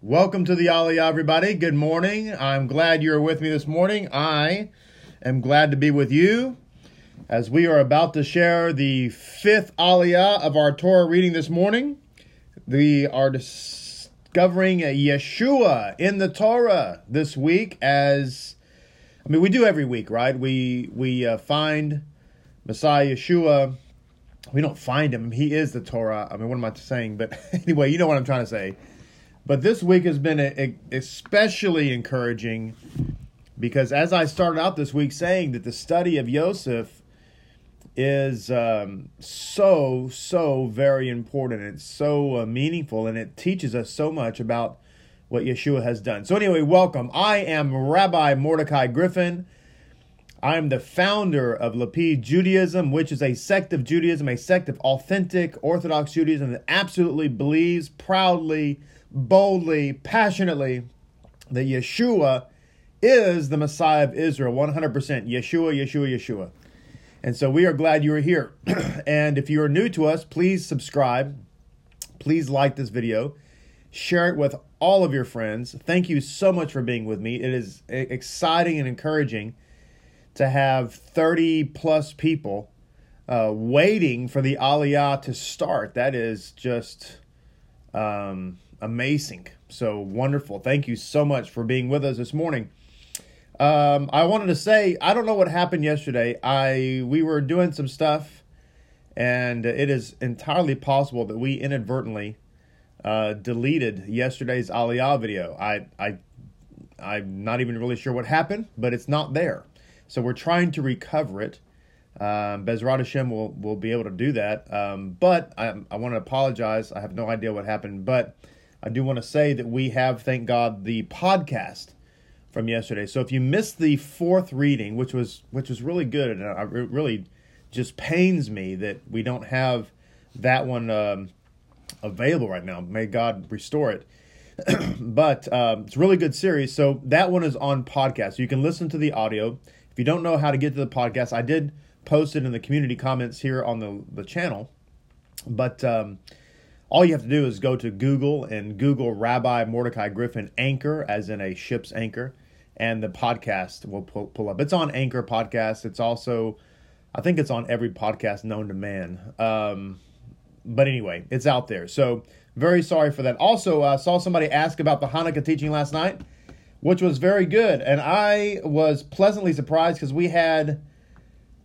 Welcome to the Aliyah, everybody. Good morning. I'm glad you're with me this morning. I am glad to be with you as we are about to share the fifth Aliyah of our Torah reading this morning. We are discovering Yeshua in the Torah this week as I mean we do every week, right? We we uh, find Messiah Yeshua. We don't find him. He is the Torah. I mean, what am I saying? But anyway, you know what I'm trying to say. But this week has been a, a, especially encouraging because as I started out this week saying that the study of Yosef is um, so, so very important. It's so uh, meaningful and it teaches us so much about what Yeshua has done. So, anyway, welcome. I am Rabbi Mordecai Griffin. I am the founder of Lapid Judaism, which is a sect of Judaism, a sect of authentic Orthodox Judaism that absolutely believes proudly boldly, passionately that Yeshua is the Messiah of Israel, 100%. Yeshua, Yeshua, Yeshua. And so we are glad you are here. and if you are new to us, please subscribe. Please like this video. Share it with all of your friends. Thank you so much for being with me. It is exciting and encouraging to have 30 plus people uh, waiting for the Aliyah to start. That is just um, amazing. So wonderful. Thank you so much for being with us this morning. Um, I wanted to say I don't know what happened yesterday. I we were doing some stuff, and it is entirely possible that we inadvertently uh, deleted yesterday's Aliyah video. I I I'm not even really sure what happened, but it's not there. So we're trying to recover it. Um, Bezrat Hashem will will be able to do that. Um, but I I want to apologize. I have no idea what happened, but I do want to say that we have, thank God, the podcast from yesterday. So if you missed the fourth reading, which was which was really good, and it really just pains me that we don't have that one um, available right now. May God restore it. but um, it's a really good series. So that one is on podcast. You can listen to the audio. You don't know how to get to the podcast, I did post it in the community comments here on the the channel. But um, all you have to do is go to Google and Google Rabbi Mordecai Griffin anchor, as in a ship's anchor, and the podcast will pull, pull up. It's on Anchor Podcast. It's also, I think it's on every podcast known to man. Um, but anyway, it's out there. So very sorry for that. Also, I uh, saw somebody ask about the Hanukkah teaching last night, which was very good, and I was pleasantly surprised because we had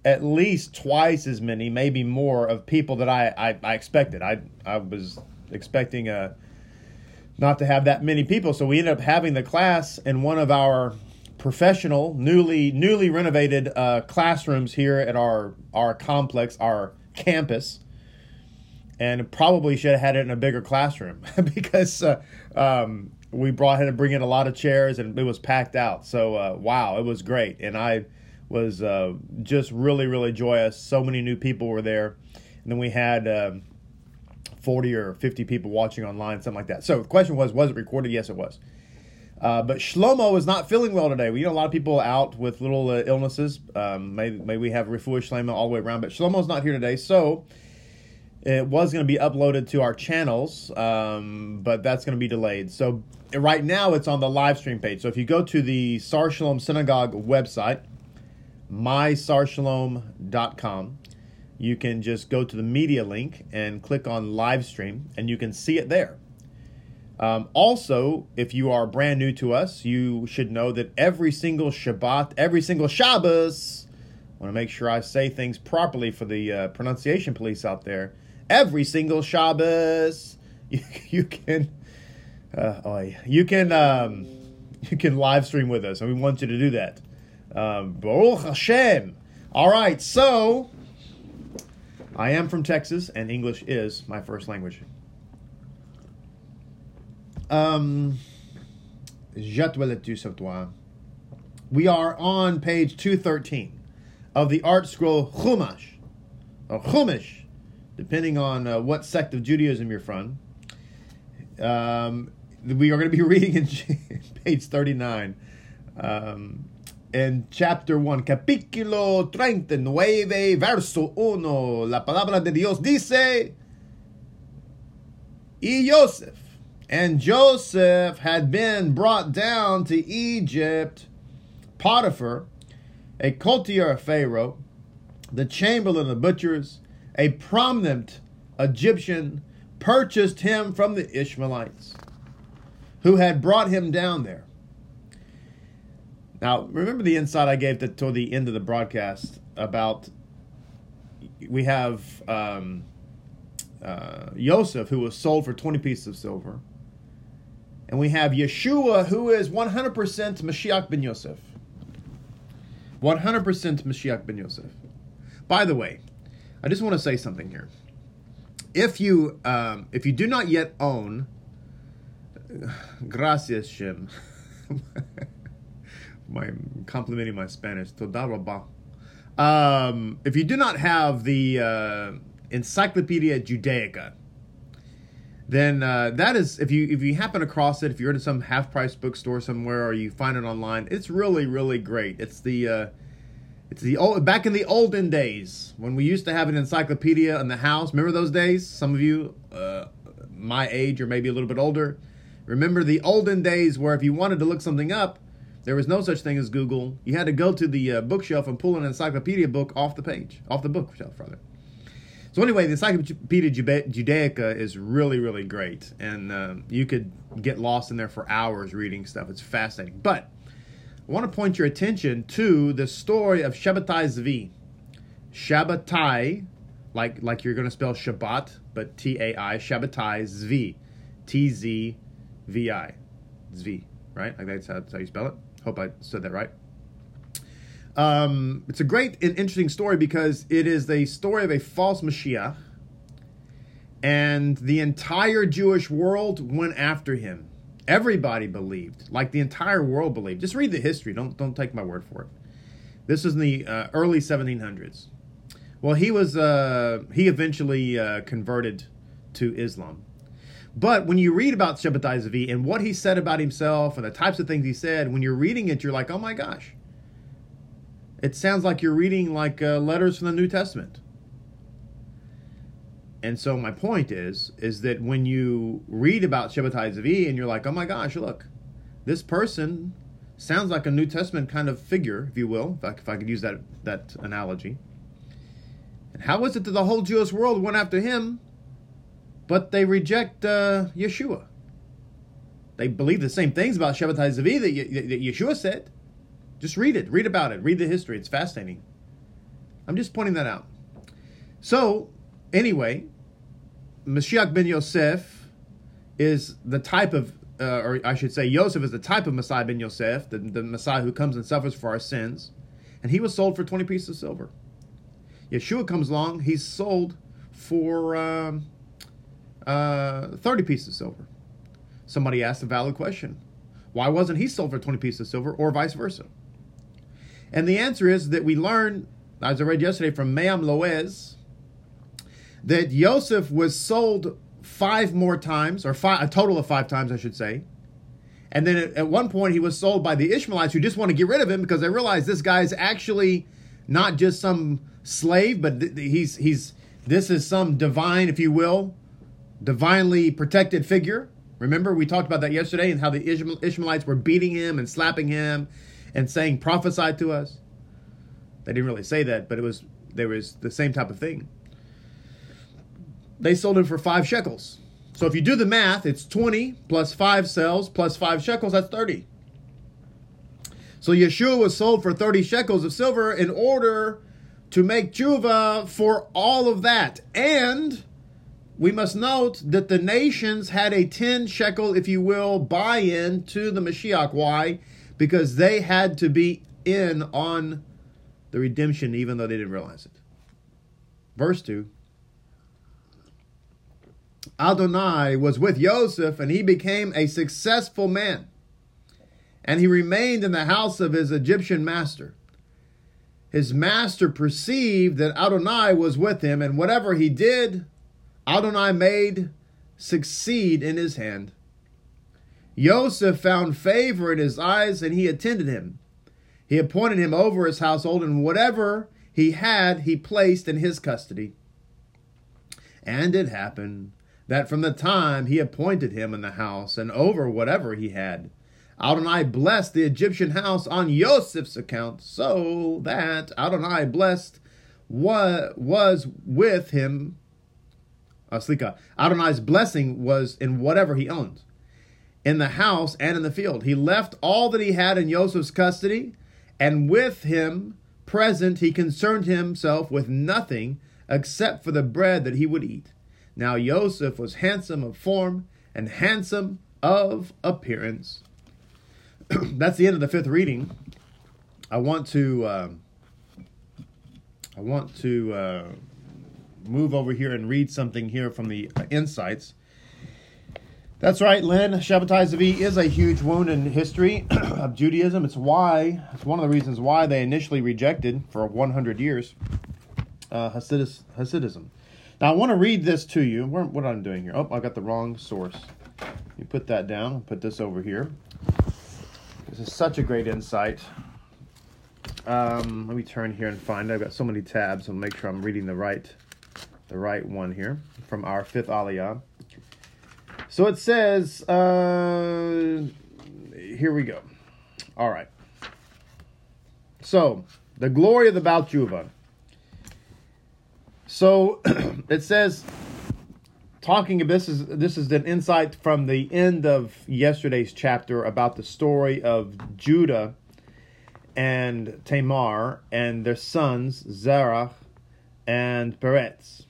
at least twice as many, maybe more, of people that I, I, I expected. I I was expecting a uh, not to have that many people, so we ended up having the class in one of our professional, newly newly renovated uh, classrooms here at our our complex, our campus, and probably should have had it in a bigger classroom because uh, um, we brought had to bring in a lot of chairs and it was packed out. So uh, wow, it was great, and I was uh, just really, really joyous. So many new people were there. And then we had um, 40 or 50 people watching online, something like that. So the question was, was it recorded? Yes, it was. Uh, but Shlomo is not feeling well today. We know a lot of people out with little uh, illnesses. Um, maybe, maybe we have refuah Shlomo all the way around, but Shlomo's not here today. So it was going to be uploaded to our channels, um, but that's going to be delayed. So right now it's on the live stream page. So if you go to the Sar Shalom Synagogue website, mysarshalom.com. You can just go to the media link and click on live stream, and you can see it there. Um, also, if you are brand new to us, you should know that every single Shabbat, every single Shabbos, I want to make sure I say things properly for the uh, pronunciation police out there. Every single Shabbos, you, you can, uh, oh, you can, um, you can live stream with us, and we want you to do that. Um, Baruch Hashem. All right, so I am from Texas, and English is my first language. Um, we are on page 213 of the ArtScroll Chumash, or Chumash, depending on uh, what sect of Judaism you're from. Um, we are going to be reading in page 39. Um, en chapter 1, capítulo 39, verso 1, la palabra de Dios dice, y Joseph And Joseph had been brought down to Egypt. Potiphar, a courtier of Pharaoh, the chamberlain of butchers, a prominent Egyptian, purchased him from the Ishmaelites who had brought him down there. Now, remember the insight I gave to, toward the end of the broadcast about we have um, uh, Joseph, who was sold for 20 pieces of silver. And we have Yeshua, who is 100% Mashiach ben Yosef. 100% Mashiach ben Yosef. By the way, I just want to say something here. If you um, if you do not yet own, gracias Shem. my complimenting my Spanish. Toda Um, if you do not have the uh, Encyclopedia Judaica, then uh, that is if you if you happen across it, if you're in some half price bookstore somewhere or you find it online, it's really really great. It's the uh, it's the old back in the olden days when we used to have an encyclopedia in the house. Remember those days? Some of you, uh, my age or maybe a little bit older, remember the olden days where if you wanted to look something up, there was no such thing as Google. You had to go to the uh, bookshelf and pull an encyclopedia book off the page, off the bookshelf rather. So anyway, the Encyclopedia Judaica is really, really great, and uh, you could get lost in there for hours reading stuff. It's fascinating. But I want to point your attention to the story of Shabbatai Zvi. Shabbatai, like like you're going to spell Shabbat, but T A I. Shabbatai Zvi, T Z V I, Zvi. Right? Like that's how, that's how you spell it. Hope I said that right. Um, it's a great and interesting story because it is the story of a false Mashiach, and the entire Jewish world went after him. Everybody believed, like the entire world believed. Just read the history. Don't don't take my word for it. This is in the uh, early 1700s. Well, he was uh, he eventually uh, converted to Islam. But when you read about Shabbatai Zvi and what he said about himself and the types of things he said, when you're reading it, you're like, oh my gosh, it sounds like you're reading like uh, letters from the New Testament. And so my point is, is that when you read about Shabbatai Zvi and you're like, oh my gosh, look, this person sounds like a New Testament kind of figure, if you will, if I, if I could use that that analogy. And how is it that the whole Jewish world went after him, but they reject uh, Yeshua? They believe the same things about Shabbatai Zvi that, that Yeshua said. Just read it. Read about it. Read the history. It's fascinating. I'm just pointing that out. So, anyway, Mashiach ben Yosef is the type of, uh, or I should say, Yosef is the type of Messiah ben Yosef, the, the Messiah who comes and suffers for our sins. And he was sold for 20 pieces of silver. Yeshua comes along, he's sold for um, uh, 30 pieces of silver. Somebody asked a valid question. Why wasn't he sold for 20 pieces of silver or vice versa? And the answer is that we learn, as I read yesterday from Me'am Loez, that Joseph was sold five more times, or five, a total of five times, I should say. And then at, one point, he was sold by the Ishmaelites who just want to get rid of him because they realize this guy's actually not just some slave, but th- he's he's this is some divine, if you will, divinely protected figure. Remember, we talked about that yesterday and how the Ishmaelites were beating him and slapping him and saying, prophesy to us. They didn't really say that, but it was there was the same type of thing. They sold him for five shekels. So if you do the math, it's 20 plus five cells plus five shekels, that's 30. So Yeshua was sold for 30 shekels of silver in order to make tshuva for all of that. And we must note that the nations had a 10 shekel, if you will, buy in to the Mashiach. Why? Because they had to be in on the redemption, even though they didn't realize it. Verse 2 Adonai was with Joseph, and he became a successful man. And he remained in the house of his Egyptian master. His master perceived that Adonai was with him, and whatever he did, Adonai made succeed in his hand. Joseph found favor in his eyes, and he attended him. He appointed him over his household, and whatever he had, he placed in his custody. And it happened that from the time he appointed him in the house and over whatever he had, Adonai blessed the Egyptian house on Joseph's account, so that Adonai blessed what was with him. Uh, Slika, Adonai's blessing was in whatever he owned, in the house and in the field. He left all that he had in Joseph's custody, and with him present he concerned himself with nothing except for the bread that he would eat. Now Joseph was handsome of form and handsome of appearance. That's the end of the fifth reading. I want to uh, I want to uh, move over here and read something here from the insights. That's right, Lynn. Shabbatai is a huge wound in history of Judaism. It's why it's one of the reasons why they initially rejected for 100 years uh, Hasidus, Hasidism. Now, I want to read this to you. What, what I'm doing here? Oh, I got the wrong source. You put that down. Put this over here. This is such a great insight. Um, let me turn here and find. I've got so many tabs. I'll make sure I'm reading the right, the right one here from our fifth aliyah. So it says, uh, here we go. All right. So the glory of the Baal Tshuva. So it says, talking of this is this is an insight from the end of yesterday's chapter about the story of Judah and Tamar and their sons Zerach and Peretz.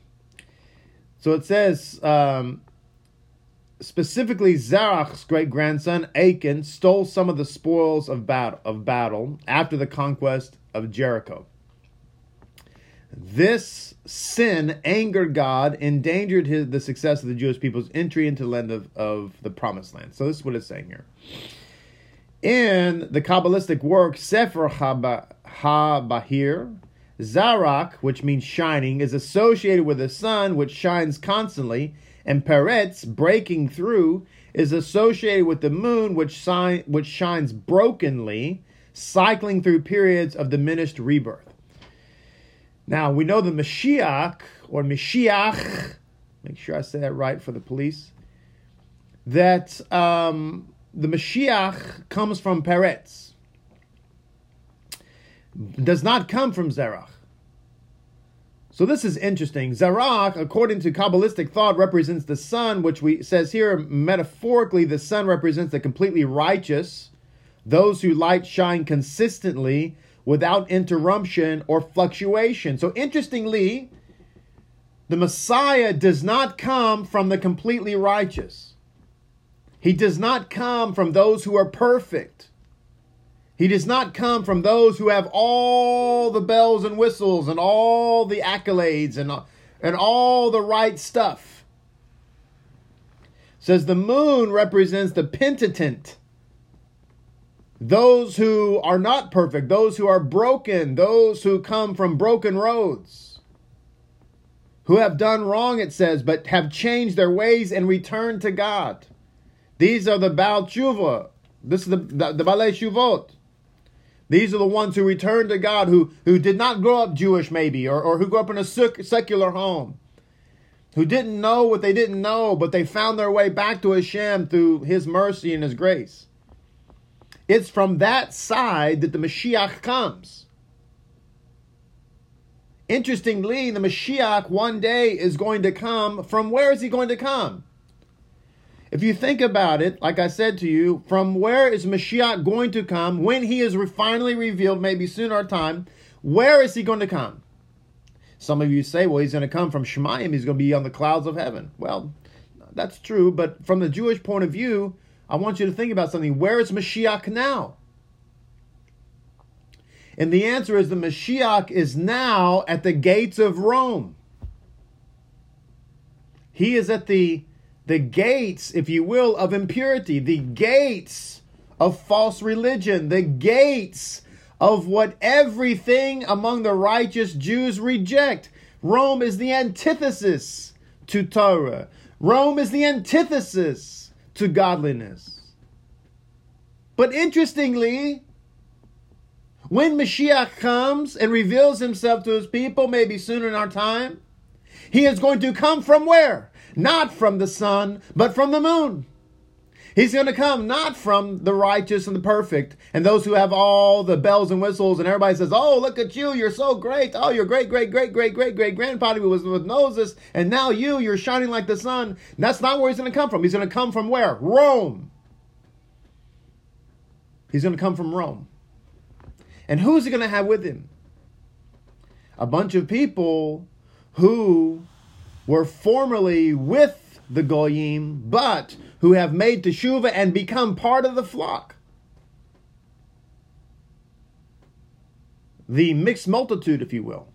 So it says um, specifically Zerach's great grandson Achan stole some of the spoils of battle of battle after the conquest of Jericho. This sin angered God, endangered his, the success of the Jewish people's entry into the land of, of the promised land. So this is what it's saying here. In the Kabbalistic work Sefer HaBahir, Zerach, which means shining, is associated with the sun, which shines constantly, and Peretz, breaking through, is associated with the moon, which, si- which shines brokenly, cycling through periods of diminished rebirth. Now, we know the Mashiach, or Mashiach, make sure I say that right for the police, that um, the Mashiach comes from Peretz, does not come from Zerach. So this is interesting. Zerach, according to Kabbalistic thought, represents the sun, which we says here metaphorically, the sun represents the completely righteous, those who light shine consistently without interruption or fluctuation. So interestingly, the Messiah does not come from the completely righteous. He does not come from those who are perfect. He does not come from those who have all the bells and whistles and all the accolades and, and all the right stuff. says the moon represents the penitent. Those who are not perfect, those who are broken, those who come from broken roads, who have done wrong, it says, but have changed their ways and returned to God. These are the Baal Tshuva. This is the, the, the Balei Shuvot. These are the ones who returned to God, who, who did not grow up Jewish, maybe, or, or who grew up in a secular home, who didn't know what they didn't know, but they found their way back to Hashem through His mercy and His grace. It's from that side that the Mashiach comes. Interestingly, the Mashiach one day is going to come. From where is he going to come? If you think about it, like I said to you, from where is Mashiach going to come when he is finally revealed, maybe soon or time? Where is he going to come? Some of you say, well, he's going to come from Shamayim, he's going to be on the clouds of heaven. Well, that's true, but from the Jewish point of view, I want you to think about something. Where is Mashiach now? And the answer is the Mashiach is now at the gates of Rome. He is at the the gates, if you will, of impurity, the gates of false religion, the gates of what everything among the righteous Jews reject. Rome is the antithesis to Torah. Rome is the antithesis to godliness. But interestingly, when Mashiach comes and reveals himself to his people, maybe soon in our time, he is going to come from where? not from the sun, but from the moon. He's going to come not from the righteous and the perfect and those who have all the bells and whistles and everybody says, "Oh, look at you, you're so great. Oh, your great great great great great great grandpa was with Moses and now you, you're shining like the sun." That's not where he's going to come from. He's going to come from where? Rome. He's going to come from Rome. And who's he going to have with him? A bunch of people who were formerly with the Goyim, but who have made teshuva and become part of the flock. The mixed multitude, if you will.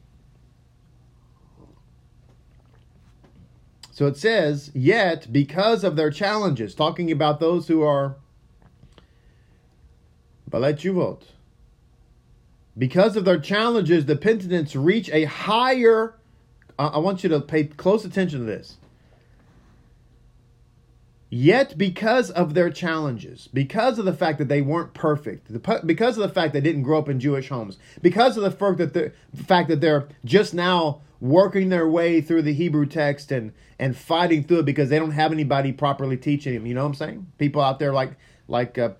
So it says, yet because of their challenges, talking about those who are Balet Juvot, because of their challenges, the penitents reach a higher. I want you to pay close attention to this. Yet, because of their challenges, because of the fact that they weren't perfect, because of the fact they didn't grow up in Jewish homes, because of the fact that the fact that they're just now working their way through the Hebrew text and and fighting through it because they don't have anybody properly teaching them. You know what I'm saying? People out there like like uh,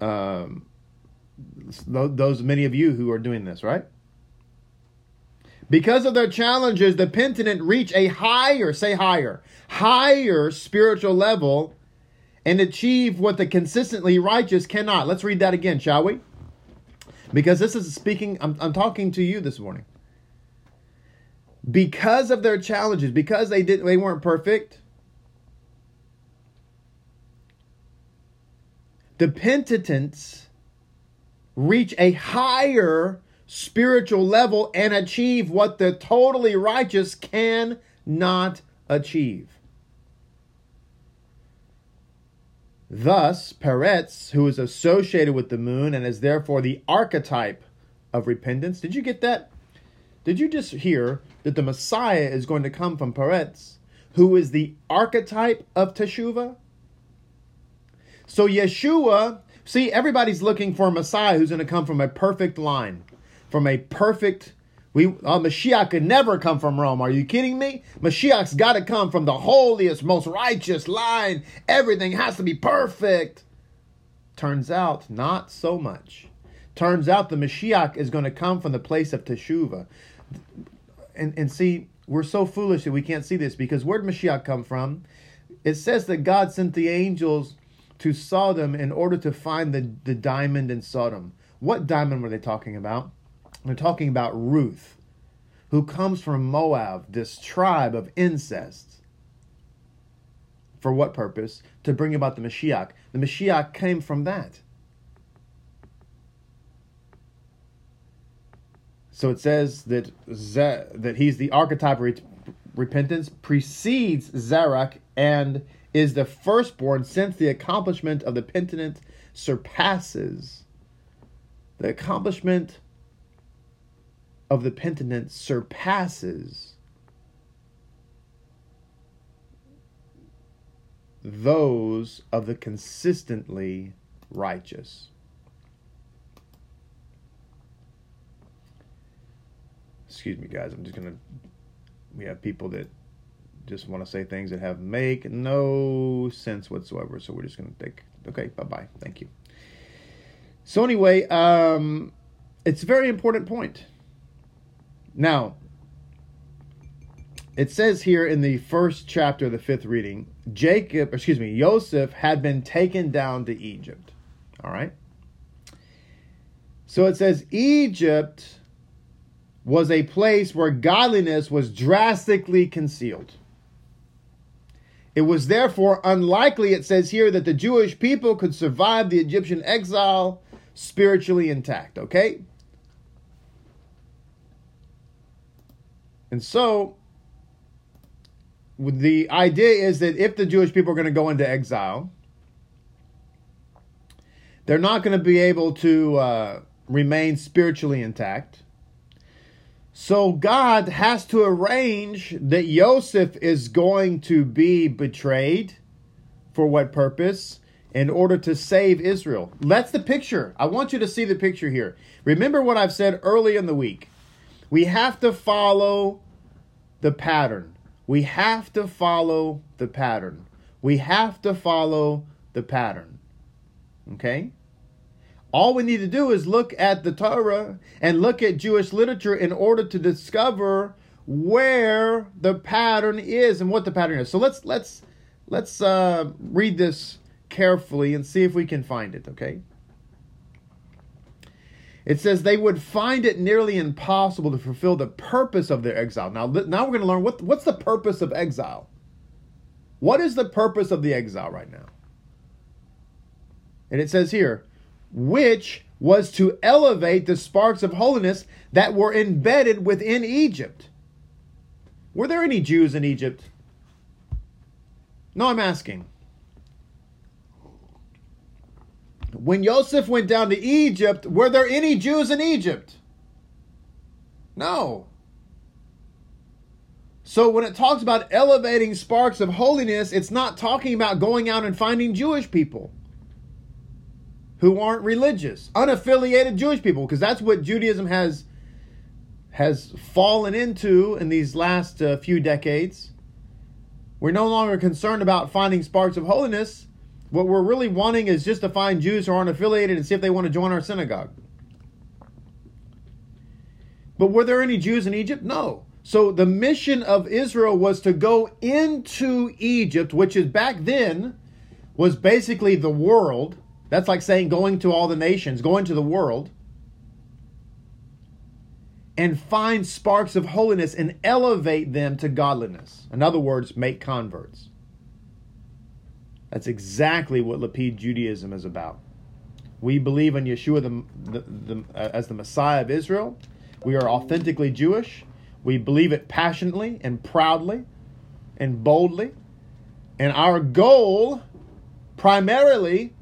um, those many of you who are doing this, right? Because of their challenges, the penitent reach a higher, say higher, higher spiritual level and achieve what the consistently righteous cannot. Let's read that again, shall we? Because this is speaking, I'm, I'm talking to you this morning. Because of their challenges, because they didn't they weren't perfect, the penitents reach a higher spiritual level and achieve what the totally righteous can not achieve. Thus, Peretz, who is associated with the moon and is therefore the archetype of repentance. Did you get that? Did you just hear that the Messiah is going to come from Peretz, who is the archetype of Teshuvah? So Yeshua, see, everybody's looking for a Messiah who's going to come from a perfect line, from a perfect we uh, Mashiach could never come from Rome. Are you kidding me? Mashiach's got to come from the holiest, most righteous line. Everything has to be perfect. Turns out, not so much. Turns out the Mashiach is going to come from the place of Teshuvah. And, and see, we're so foolish that we can't see this because where did Mashiach come from? It says that God sent the angels to Sodom in order to find the, the diamond in Sodom. What diamond were they talking about? They're talking about Ruth, who comes from Moab, this tribe of incest. For what purpose? To bring about the Mashiach. The Mashiach came from that. So it says that Z- that he's the archetype re- repentance, precedes Zerach, and is the firstborn since the accomplishment of the penitent surpasses the accomplishment of the penitent surpasses those of the consistently righteous. Excuse me, guys. I'm just going to. We have people that just want to say things that have make no sense whatsoever. So we're just going to take. Okay, bye bye. Thank you. So, anyway, um, it's a very important point. Now, it says here in the first chapter of the fifth reading, Jacob, excuse me, Joseph had been taken down to Egypt. All right. So it says Egypt was a place where godliness was drastically concealed. It was therefore unlikely, it says here, that the Jewish people could survive the Egyptian exile spiritually intact. Okay? And so the idea is that if the Jewish people are going to go into exile, they're not going to be able to uh, remain spiritually intact. So God has to arrange that Joseph is going to be betrayed. For what purpose? In order to save Israel. That's the picture. I want you to see the picture here. Remember what I've said early in the week. We have to follow the pattern. We have to follow the pattern. We have to follow the pattern. Okay? All we need to do is look at the Torah and look at Jewish literature in order to discover where the pattern is and what the pattern is. So let's let's let's uh, read this carefully and see if we can find it. Okay. It says they would find it nearly impossible to fulfill the purpose of their exile. Now, now we're going to learn what, what's the purpose of exile. What is the purpose of the exile right now? And it says here, which was to elevate the sparks of holiness that were embedded within Egypt. Were there any Jews in Egypt? No, I'm asking. When Joseph went down to Egypt, were there any Jews in Egypt? No. So when it talks about elevating sparks of holiness, it's not talking about going out and finding Jewish people who aren't religious, unaffiliated Jewish people, because that's what Judaism has has fallen into in these last uh, few decades. We're no longer concerned about finding sparks of holiness. What we're really wanting is just to find Jews who aren't affiliated and see if they want to join our synagogue. But were there any Jews in Egypt? No. So the mission of Israel was to go into Egypt, which is back then was basically the world that's like saying going to all the nations, going to the world, and find sparks of holiness and elevate them to godliness. In other words, make converts. That's exactly what Lapid Judaism is about. We believe in Yeshua the, the, the, uh, as the Messiah of Israel. We are authentically Jewish. We believe it passionately and proudly and boldly. And our goal primarily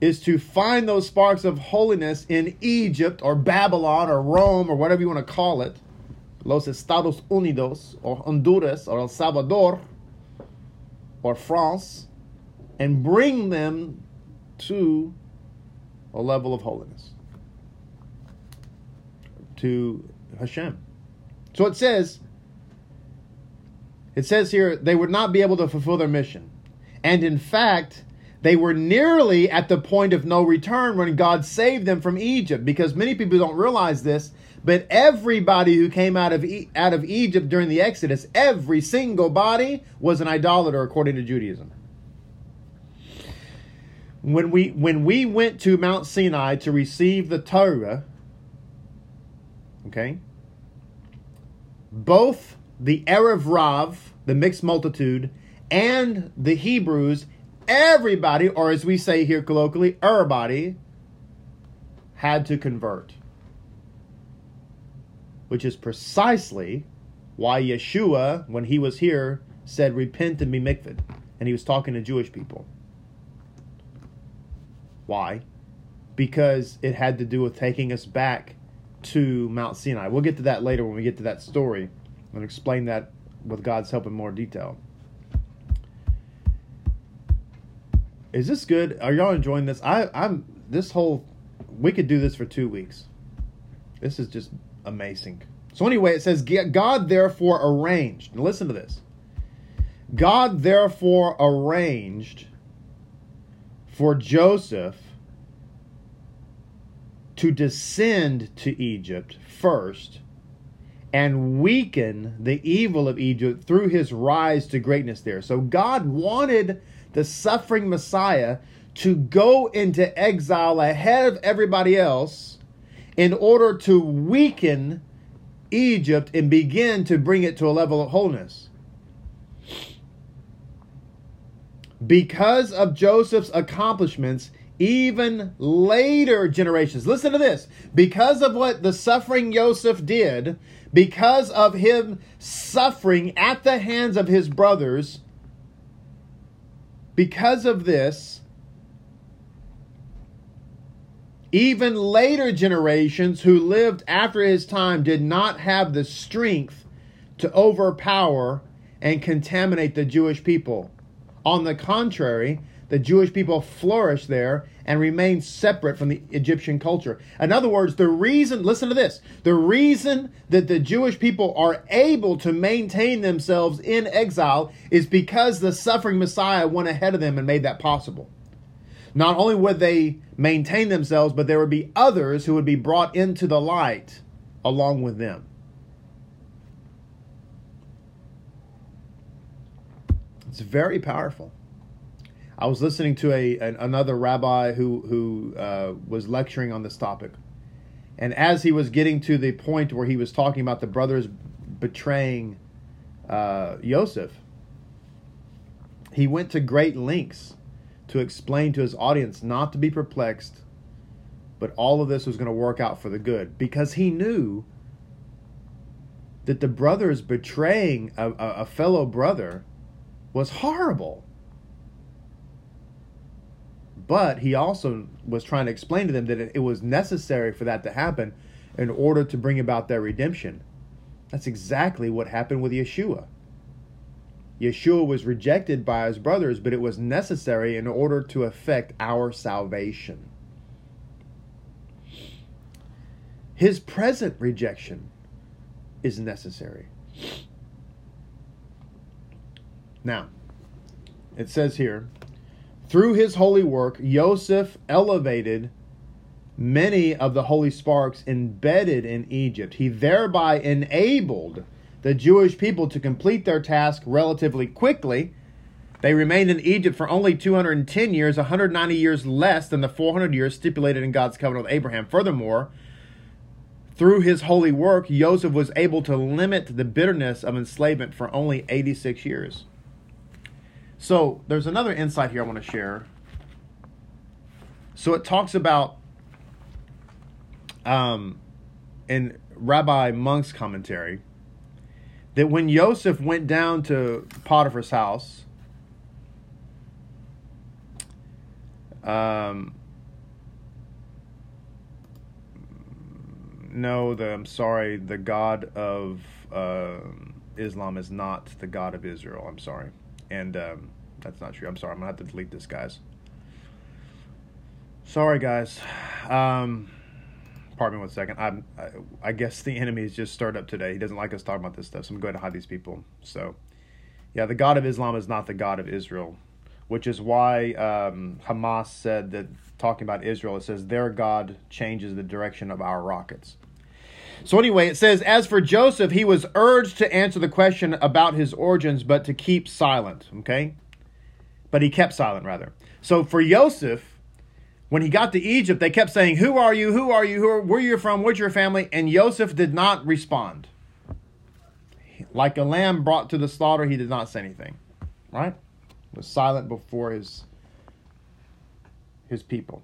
is to find those sparks of holiness in Egypt or Babylon or Rome or whatever you want to call it, Los Estados Unidos or Honduras or El Salvador or France, and bring them to a level of holiness, to Hashem. So it says, it says here, they would not be able to fulfill their mission. And in fact, they were nearly at the point of no return when God saved them from Egypt because many people don't realize this, but everybody who came out of e- out of Egypt during the Exodus, every single body was an idolater according to Judaism. When we when we went to Mount Sinai to receive the Torah, okay? Both the Erev Rav, the mixed multitude, and the Hebrews everybody, or as we say here colloquially, everybody, had to convert. Which is precisely why Yeshua, when he was here, said, Repent and be mikved. And he was talking to Jewish people. Why? Because it had to do with taking us back to Mount Sinai. We'll get to that later when we get to that story and explain that with God's help in more detail. Is this good? Are y'all enjoying this? I, I'm this whole. We could do this for two weeks. This is just amazing. So anyway, it says God therefore arranged. Now listen to this. God therefore arranged for Joseph to descend to Egypt first and weaken the evil of Egypt through his rise to greatness there. So God wanted the suffering Messiah to go into exile ahead of everybody else in order to weaken Egypt and begin to bring it to a level of wholeness. Because of Joseph's accomplishments, even later generations, listen to this, because of what the suffering Joseph did, because of him suffering at the hands of his brothers, because of this, even later generations who lived after his time did not have the strength to overpower and contaminate the Jewish people. On the contrary, the Jewish people flourished there and remained separate from the Egyptian culture. In other words, the reason, listen to this, the reason that the Jewish people are able to maintain themselves in exile is because the suffering Messiah went ahead of them and made that possible. Not only would they maintain themselves, but there would be others who would be brought into the light along with them. It's very powerful. I was listening to a an, another rabbi who who uh, was lecturing on this topic, and as he was getting to the point where he was talking about the brothers betraying uh, Yosef, he went to great lengths to explain to his audience not to be perplexed, but all of this was going to work out for the good because he knew that the brothers betraying a, a, a fellow brother was horrible. But he also was trying to explain to them that it, was necessary for that to happen in order to bring about their redemption. That's exactly what happened with Yeshua. Yeshua was rejected by his brothers, but it was necessary in order to effect our salvation. His present rejection is necessary. Now, it says here, through his holy work, Joseph elevated many of the holy sparks embedded in Egypt. He thereby enabled the Jewish people to complete their task relatively quickly. They remained in Egypt for only 210 years, 190 years less than the 400 years stipulated in God's covenant with Abraham. Furthermore, through his holy work, Joseph was able to limit the bitterness of enslavement for only 86 years. So there's another insight here I want to share. So it talks about um, in Rabbi Munk's commentary that when Joseph went down to Potiphar's house, um, no, the, I'm sorry, the God of uh, Islam is not the God of Israel. I'm sorry. And um, that's not true. I'm sorry. I'm to have to delete this, guys. Sorry, guys. Um, pardon me one second. I'm, I, I guess the enemy has just stirred up today. He doesn't like us talking about this stuff, so I'm going to hide these people. So, yeah, the God of Islam is not the God of Israel, which is why um, Hamas said that talking about Israel, it says their God changes the direction of our rockets. So, anyway, it says, As for Joseph, he was urged to answer the question about his origins, but to keep silent. Okay? But he kept silent, rather. So, for Joseph, when he got to Egypt, they kept saying, Who are you? Who are you? Who are, where are you from? What's your family? And Joseph did not respond. Like a lamb brought to the slaughter, he did not say anything. Right? Was silent before his, his people.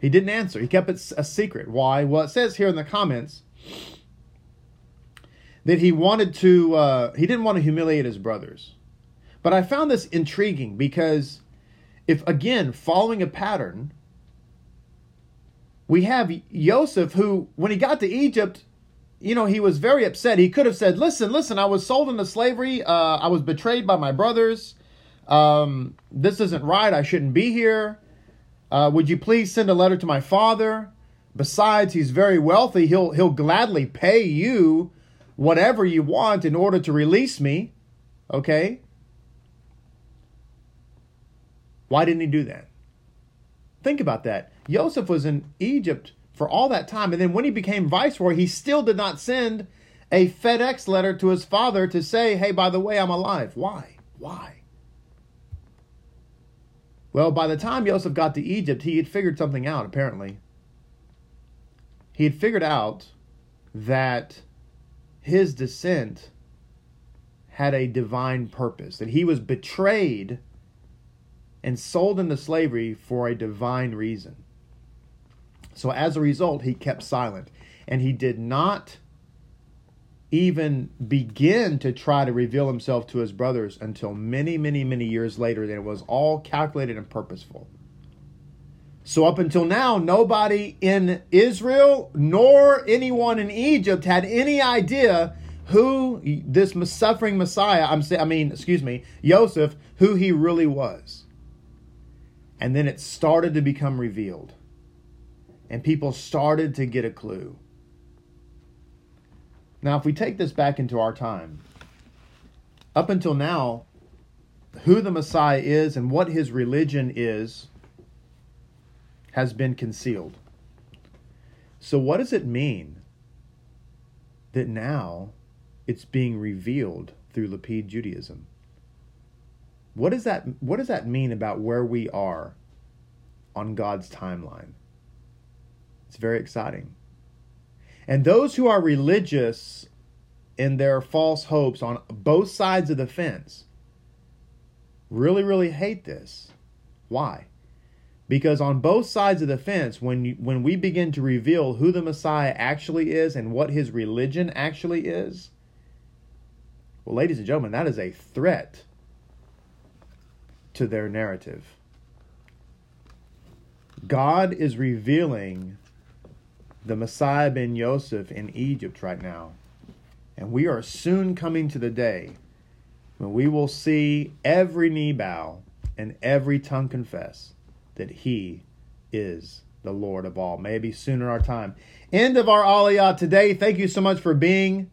He didn't answer. He kept it a secret. Why? Well, it says here in the comments that he wanted to, uh, he didn't want to humiliate his brothers. But I found this intriguing because if, again, following a pattern, we have Joseph who, when he got to Egypt, you know, he was very upset. He could have said, Listen, listen, I was sold into slavery. Uh, I was betrayed by my brothers. Um, this isn't right. I shouldn't be here. Uh, would you please send a letter to my father? Besides, he's very wealthy. He'll he'll gladly pay you whatever you want in order to release me. Okay? Why didn't he do that? Think about that. Joseph was in Egypt for all that time, and then when he became viceroy, he still did not send a FedEx letter to his father to say, hey, by the way, I'm alive. Why? Why? Well, by the time Joseph got to Egypt, he had figured something out, apparently. He had figured out that his descent had a divine purpose, that he was betrayed and sold into slavery for a divine reason. So, as a result, he kept silent and he did not even begin to try to reveal himself to his brothers until many, many, many years later. That it was all calculated and purposeful. So, up until now, nobody in Israel nor anyone in Egypt had any idea who this suffering Messiah, I'm saying, I mean, excuse me, Joseph, who he really was. And then it started to become revealed. And people started to get a clue. Now, if we take this back into our time, up until now, who the Messiah is and what his religion is has been concealed. So, what does it mean that now it's being revealed through Lapid Judaism? What does that what does that mean about where we are on God's timeline? It's very exciting. And those who are religious in their false hopes on both sides of the fence really really hate this. Why? Because on both sides of the fence when you, when we begin to reveal who the Messiah actually is and what his religion actually is, well ladies and gentlemen, that is a threat to their narrative. God is revealing the Messiah ben Yosef in Egypt right now. And we are soon coming to the day when we will see every knee bow and every tongue confess that he is the Lord of all. Maybe sooner our time. End of our Aliyah today. Thank you so much for being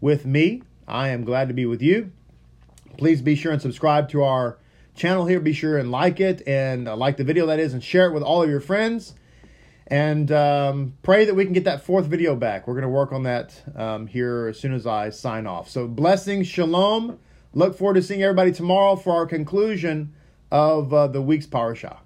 with me. I am glad to be with you. Please be sure and subscribe to our channel here. Be sure and like it and uh, like the video that is and share it with all of your friends. And um, pray that we can get that fourth video back. We're going to work on that um, here as soon as I sign off. So, blessings, shalom. Look forward to seeing everybody tomorrow for our conclusion of uh, the week's parashah.